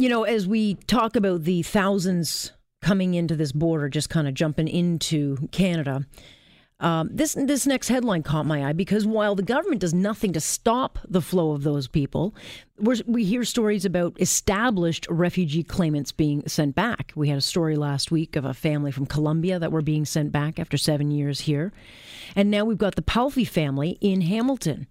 You know, as we talk about the thousands coming into this border, just kind of jumping into Canada. Um, this this next headline caught my eye because while the government does nothing to stop the flow of those people, we hear stories about established refugee claimants being sent back. We had a story last week of a family from Colombia that were being sent back after seven years here, and now we've got the Palfy family in Hamilton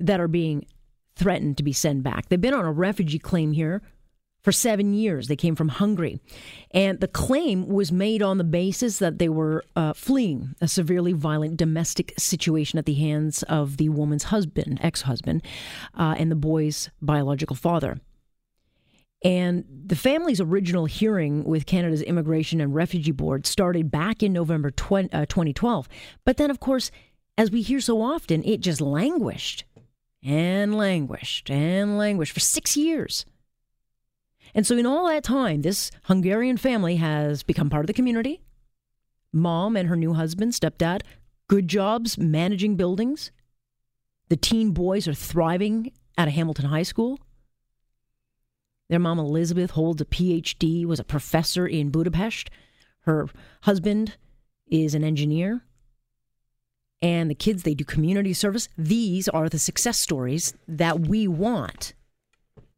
that are being threatened to be sent back. They've been on a refugee claim here for seven years. They came from Hungary. And the claim was made on the basis that they were uh, fleeing a severely violent domestic situation at the hands of the woman's husband, ex husband, uh, and the boy's biological father. And the family's original hearing with Canada's Immigration and Refugee Board started back in November 20, uh, 2012. But then, of course, as we hear so often, it just languished and languished and languished for six years. And so, in all that time, this Hungarian family has become part of the community. Mom and her new husband, stepdad, good jobs managing buildings. The teen boys are thriving at a Hamilton high school. Their mom, Elizabeth, holds a PhD, was a professor in Budapest. Her husband is an engineer. And the kids, they do community service. These are the success stories that we want.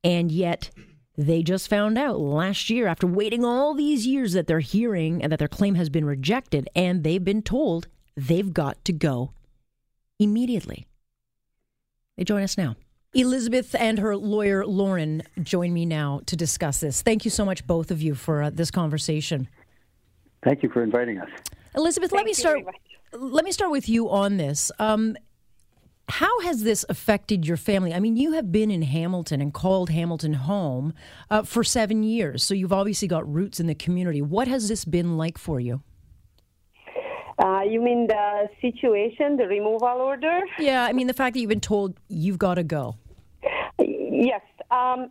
And yet, they just found out last year, after waiting all these years, that they're hearing and that their claim has been rejected, and they've been told they've got to go immediately. They join us now. Elizabeth and her lawyer, Lorne, join me now to discuss this. Thank you so much, both of you, for uh, this conversation. Thank you for inviting us. Elizabeth, Thank let me start. Let me start with you on this. Um, how has this affected your family? I mean, you have been in Hamilton and called Hamilton home uh, for seven years, so you've obviously got roots in the community. What has this been like for you? Uh, you mean the situation, the removal order? Yeah, I mean the fact that you've been told you've got to go. Yes. Um,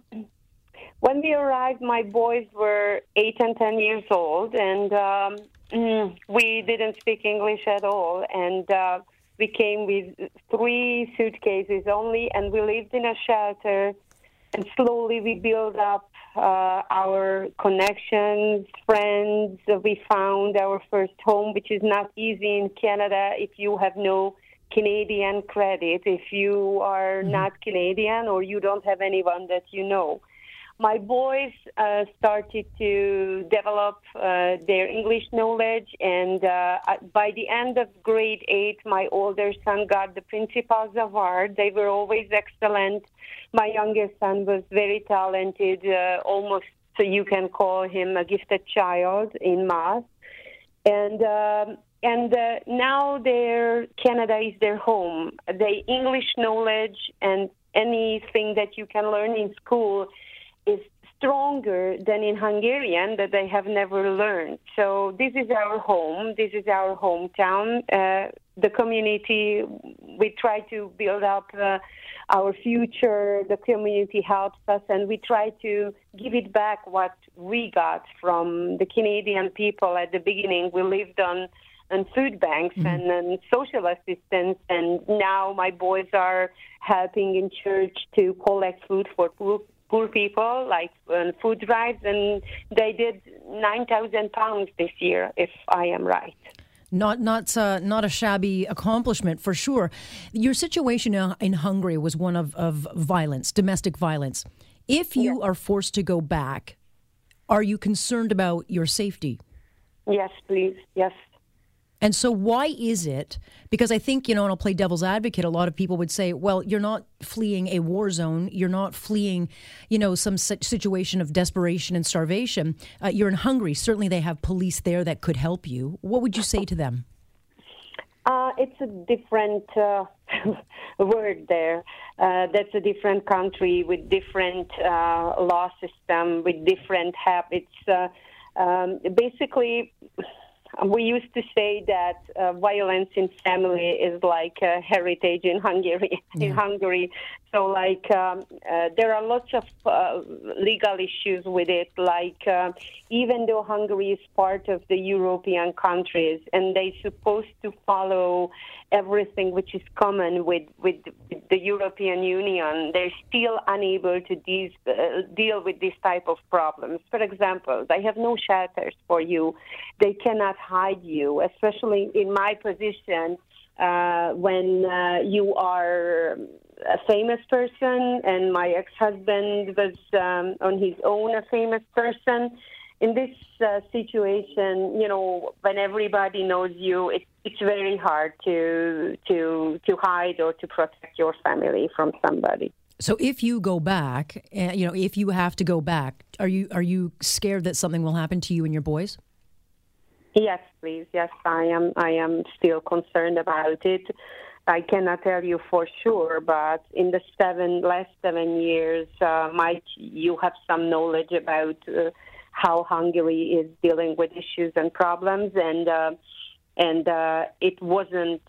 when we arrived, my boys were eight and ten years old, and um, we didn't speak English at all. And uh, we came with three suitcases only, and we lived in a shelter. And slowly we built up uh, our connections, friends. We found our first home, which is not easy in Canada if you have no Canadian credit, if you are mm-hmm. not Canadian or you don't have anyone that you know my boys uh, started to develop uh, their English knowledge, and uh, by the end of grade eight, my older son got the principal's award. They were always excellent. My youngest son was very talented, uh, almost so you can call him a gifted child in math. And um, and uh, now their Canada is their home. The English knowledge and anything that you can learn in school is stronger than in Hungarian that they have never learned. So this is our home. This is our hometown. Uh, the community, we try to build up uh, our future. The community helps us, and we try to give it back what we got from the Canadian people at the beginning. We lived on on food banks mm-hmm. and, and social assistance, and now my boys are helping in church to collect food for poor poor people, like uh, food drives, and they did 9,000 pounds this year, if I am right. Not not uh, not a shabby accomplishment for sure. Your situation in Hungary was one of, of violence, domestic violence. If you are forced to go back, are you concerned about your safety? Yes, please. Yes, and so, why is it? Because I think, you know, and I'll play devil's advocate, a lot of people would say, well, you're not fleeing a war zone. You're not fleeing, you know, some situation of desperation and starvation. Uh, you're in Hungary. Certainly, they have police there that could help you. What would you say to them? Uh, it's a different uh, word there. Uh, that's a different country with different uh, law system, with different habits. Uh, um, basically, we used to say that uh, violence in family is like a heritage in Hungary. Yeah. In Hungary, so like um, uh, there are lots of uh, legal issues with it. Like uh, even though Hungary is part of the European countries and they're supposed to follow everything which is common with, with the European Union, they're still unable to de- uh, deal with this type of problems. For example, they have no shelters for you. They cannot hide you, especially in my position uh, when uh, you are a famous person, and my ex-husband was um, on his own a famous person. In this uh, situation, you know, when everybody knows you, it, it's very hard to to to hide or to protect your family from somebody. So, if you go back, uh, you know, if you have to go back, are you are you scared that something will happen to you and your boys? Yes, please. Yes, I am. I am still concerned about it. I cannot tell you for sure, but in the seven last seven years, uh, Mike, you have some knowledge about uh, how Hungary is dealing with issues and problems, and uh, and uh, it wasn't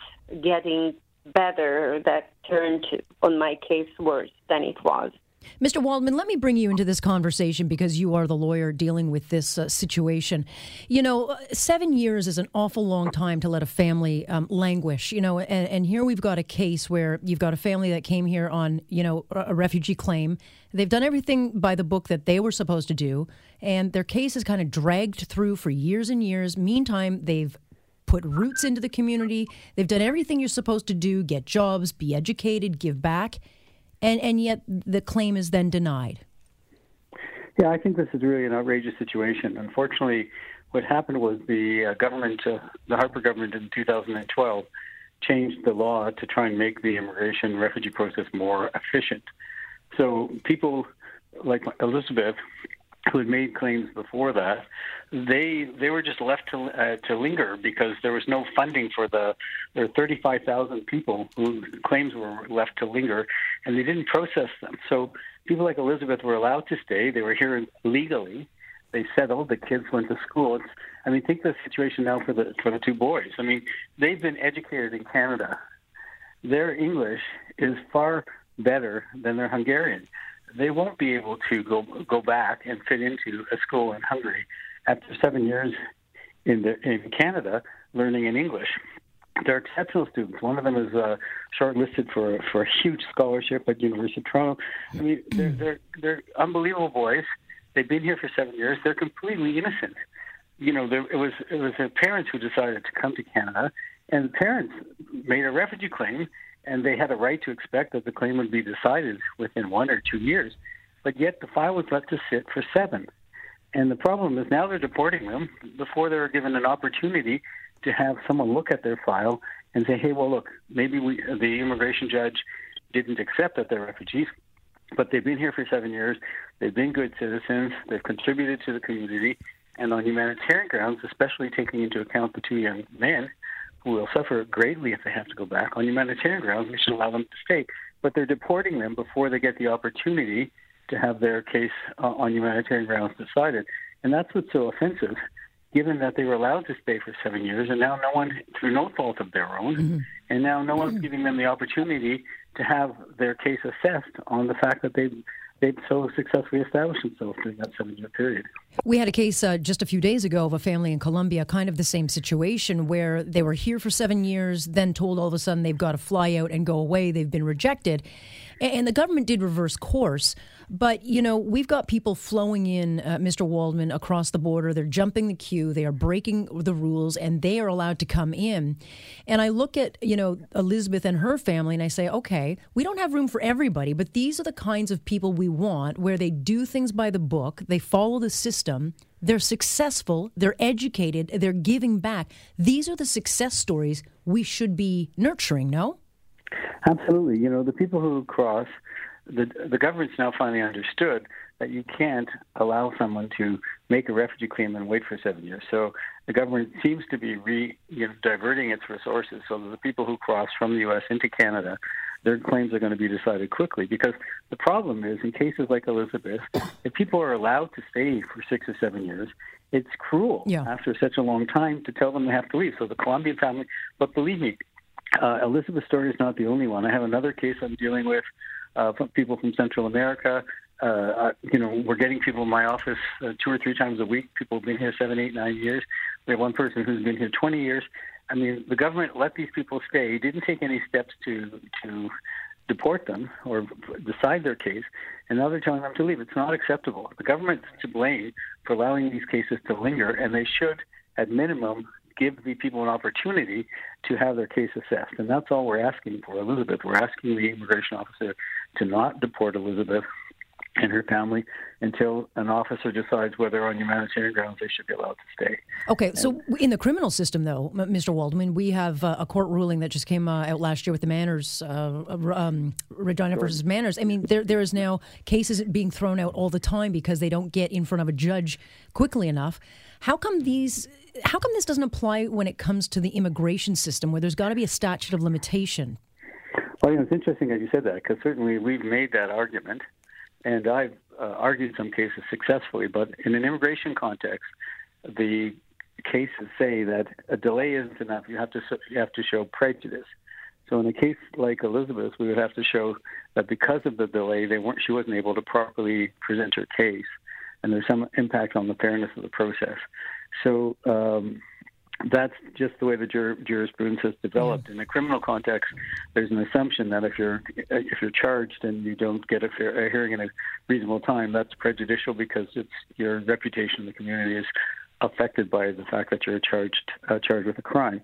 getting better. That turned on my case worse than it was. Mr. Waldman, let me bring you into this conversation because you are the lawyer dealing with this uh, situation. You know, uh, seven years is an awful long time to let a family um, languish, you know, and, and, here we've got a case where you've got a family that came here on, you know, a refugee claim. They've done everything by the book that they were supposed to do, and their case is kind of dragged through for years and years. Meantime, they've put roots into the community. They've done everything you're supposed to do get jobs, be educated, give back and and yet the claim is then denied. Yeah, I think this is really an outrageous situation. Unfortunately, what happened was the uh, government, uh, the Harper government in 2012, changed the law to try and make the immigration refugee process more efficient. So people like Elizabeth who had made claims before that, they they were just left to uh, to linger because there was no funding for the there were 35,000 people whose claims were left to linger, and they didn't process them. So people like Elizabeth were allowed to stay. They were here legally. They settled. The kids went to school. It's, I mean, think the situation now for the for the two boys. I mean, they've been educated in Canada. Their English is far better than their Hungarian they won't be able to go go back and fit into a school in Hungary after seven years in the, in Canada learning in English. They're exceptional students. One of them is uh, shortlisted for for a huge scholarship at University of Toronto. I mean, they're they're they're unbelievable boys. They've been here for seven years. They're completely innocent. You know, there, it was it was their parents who decided to come to Canada, and the parents made a refugee claim and they had a right to expect that the claim would be decided within one or two years. But yet the file was left to sit for seven. And the problem is now they're deporting them before they were given an opportunity to have someone look at their file and say, hey, well, look, maybe we, the immigration judge didn't accept that they're refugees, but they've been here for seven years. They've been good citizens. They've contributed to the community. And on humanitarian grounds, especially taking into account the two young men, will suffer greatly if they have to go back. On humanitarian grounds, we should allow them to stay. But they're deporting them before they get the opportunity to have their case uh, on humanitarian grounds decided. And that's what's so offensive, given that they were allowed to stay for seven years, and now no one, through no fault of their own, mm-hmm. and now no one's giving them the opportunity to have their case assessed on the fact that they they'd so successfully established themselves during that seven year period. We had a case uh, just a few days ago of a family in Colombia, kind of the same situation, where they were here for seven years, then told all of a sudden they've got to fly out and go away. They've been rejected. And the government did reverse course. But, you know, we've got people flowing in, uh, Mr. Waldman, across the border. They're jumping the queue. They are breaking the rules and they are allowed to come in. And I look at, you know, Elizabeth and her family and I say, okay, we don't have room for everybody, but these are the kinds of people we want where they do things by the book, they follow the system. They're successful, they're educated, they're giving back. These are the success stories we should be nurturing, no? Absolutely. You know, the people who cross, the the government's now finally understood that you can't allow someone to make a refugee claim and wait for seven years. So the government seems to be re, you know, diverting its resources so that the people who cross from the U.S. into Canada, their claims are going to be decided quickly. Because the problem is, in cases like Elizabeth, if people are allowed to stay for six or seven years, it's cruel yeah. after such a long time to tell them they have to leave. So the Colombian family, but believe me, uh, Elizabeth's story is not the only one. I have another case I'm dealing with, uh, from people from Central America. Uh, you know, we're getting people in my office uh, two or three times a week. People have been here seven, eight, nine years. We have one person who's been here 20 years. I mean, the government let these people stay, didn't take any steps to to deport them or decide their case, and now they're telling them to leave. It's not acceptable. The government's to blame for allowing these cases to linger, and they should, at minimum, give the people an opportunity to have their case assessed. And that's all we're asking for, Elizabeth. We're asking the immigration officer to not deport Elizabeth and her family until an officer decides whether on humanitarian grounds they should be allowed to stay. Okay, so in the criminal system, though, Mr. Waldman, we have uh, a court ruling that just came uh, out last year with the Manners, uh, um, Regina versus Manners. I mean, there there is now cases being thrown out all the time because they don't get in front of a judge quickly enough. How come these? How come this doesn't apply when it comes to the immigration system, where there's got to be a statute of limitation? Well, you know, it's interesting that you said that because certainly we've made that argument and I've uh, argued some cases successfully, but in an immigration context, the cases say that a delay isn't enough. You have to you have to show prejudice. So in a case like Elizabeth, we would have to show that because of the delay, they weren't she wasn't able to properly present her case, and there's some impact on the fairness of the process. So um, that's just the way the jur- jurisprudence has developed. In a criminal context, there's an assumption that if you're if you're charged and you don't get a, fair, a hearing in a reasonable time, that's prejudicial because it's your reputation in the community is affected by the fact that you're charged uh, charged with a crime.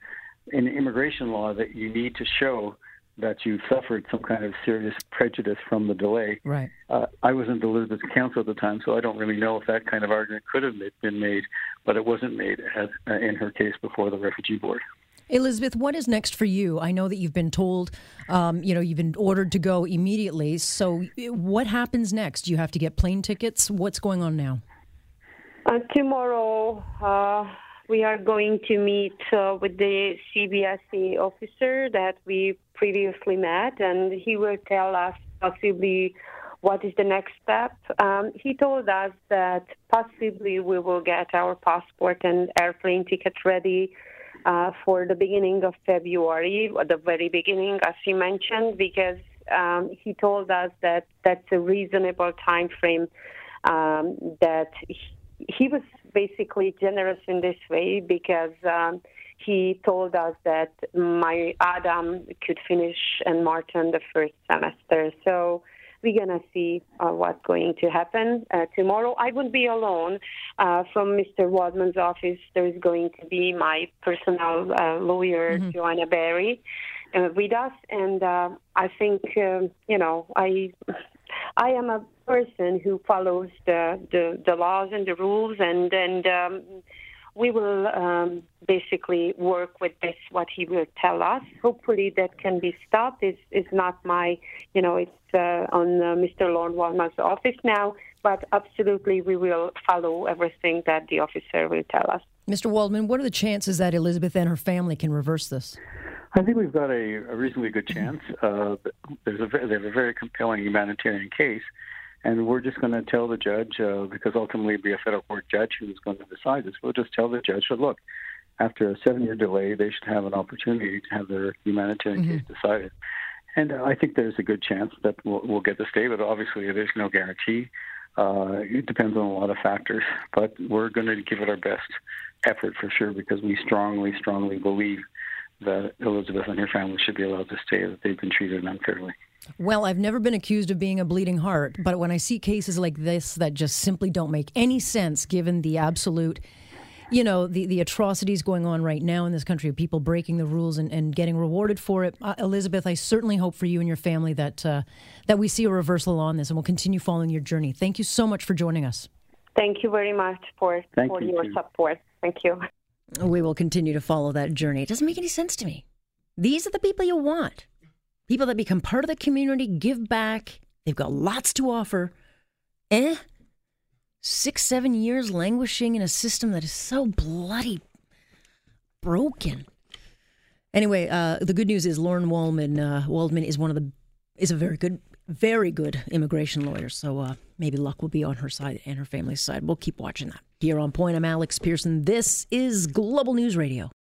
In immigration law, that you need to show that you suffered some kind of serious prejudice from the delay. Right. Uh, I wasn't Elizabeth's counsel at the time, so I don't really know if that kind of argument could have been made, but it wasn't made as, uh, in her case before the refugee board. Elizabeth, what is next for you? I know that you've been told, um, you know, you've been ordered to go immediately. So, what happens next? Do you have to get plane tickets? What's going on now? Uh, tomorrow, uh, we are going to meet uh, with the CBSA officer that we previously met, and he will tell us possibly what is the next step. Um, he told us that possibly we will get our passport and airplane ticket ready uh, for the beginning of February, the very beginning, as he mentioned, because um, he told us that that's a reasonable time frame um, that he, he was basically generous in this way because um, he told us that my Adam could finish and Martin the first semester. So we're gonna see uh, what's going to happen uh, tomorrow. I won't be alone. Uh, from Mr. Wadman's office, there is going to be my personal uh, lawyer, mm-hmm. Joanna Berry, uh, with us, and uh, I think um, you know I I am a person who follows the, the, the laws and the rules, and and um, we will um, basically work with this what he will tell us. Hopefully, that can be stopped. It's, it's not my, you know, it's uh, on uh, Mr. Lorne Waldman's office now, but absolutely we will follow everything that the officer will tell us. Mr. Waldman, what are the chances that Elizabeth and her family can reverse this? I think we've got a, a reasonably good chance. Uh, there's a, they have a very compelling humanitarian case, and we're just going to tell the judge, uh, because ultimately it'll be a federal court judge who's going to decide this. We'll just tell the judge that, look, after a seven year delay, they should have an opportunity to have their humanitarian mm-hmm. case decided. And uh, I think there's a good chance that we'll, we'll get the stay, but obviously there's no guarantee. Uh, it depends on a lot of factors, but we're going to give it our best effort for sure because we strongly, strongly believe that Elizabeth and her family should be allowed to stay, that they've been treated unfairly. Well, I've never been accused of being a bleeding heart, but when I see cases like this that just simply don't make any sense given the absolute you know the, the atrocities going on right now in this country of people breaking the rules and, and getting rewarded for it uh, elizabeth i certainly hope for you and your family that uh, that we see a reversal on this and we'll continue following your journey thank you so much for joining us thank you very much for, thank for you your too. support thank you we will continue to follow that journey it doesn't make any sense to me these are the people you want people that become part of the community, give back. They've got lots to offer. Eh? Six, seven years languishing in a system that is so bloody broken. Anyway, uh, the good news is Lorne Waldman, uh, Waldman is one of the is a very good, very good immigration lawyer. So uh, maybe luck will be on her side and her family's side. We'll keep watching that. Here on Point, I'm Alex Pierson. This is Global News Radio.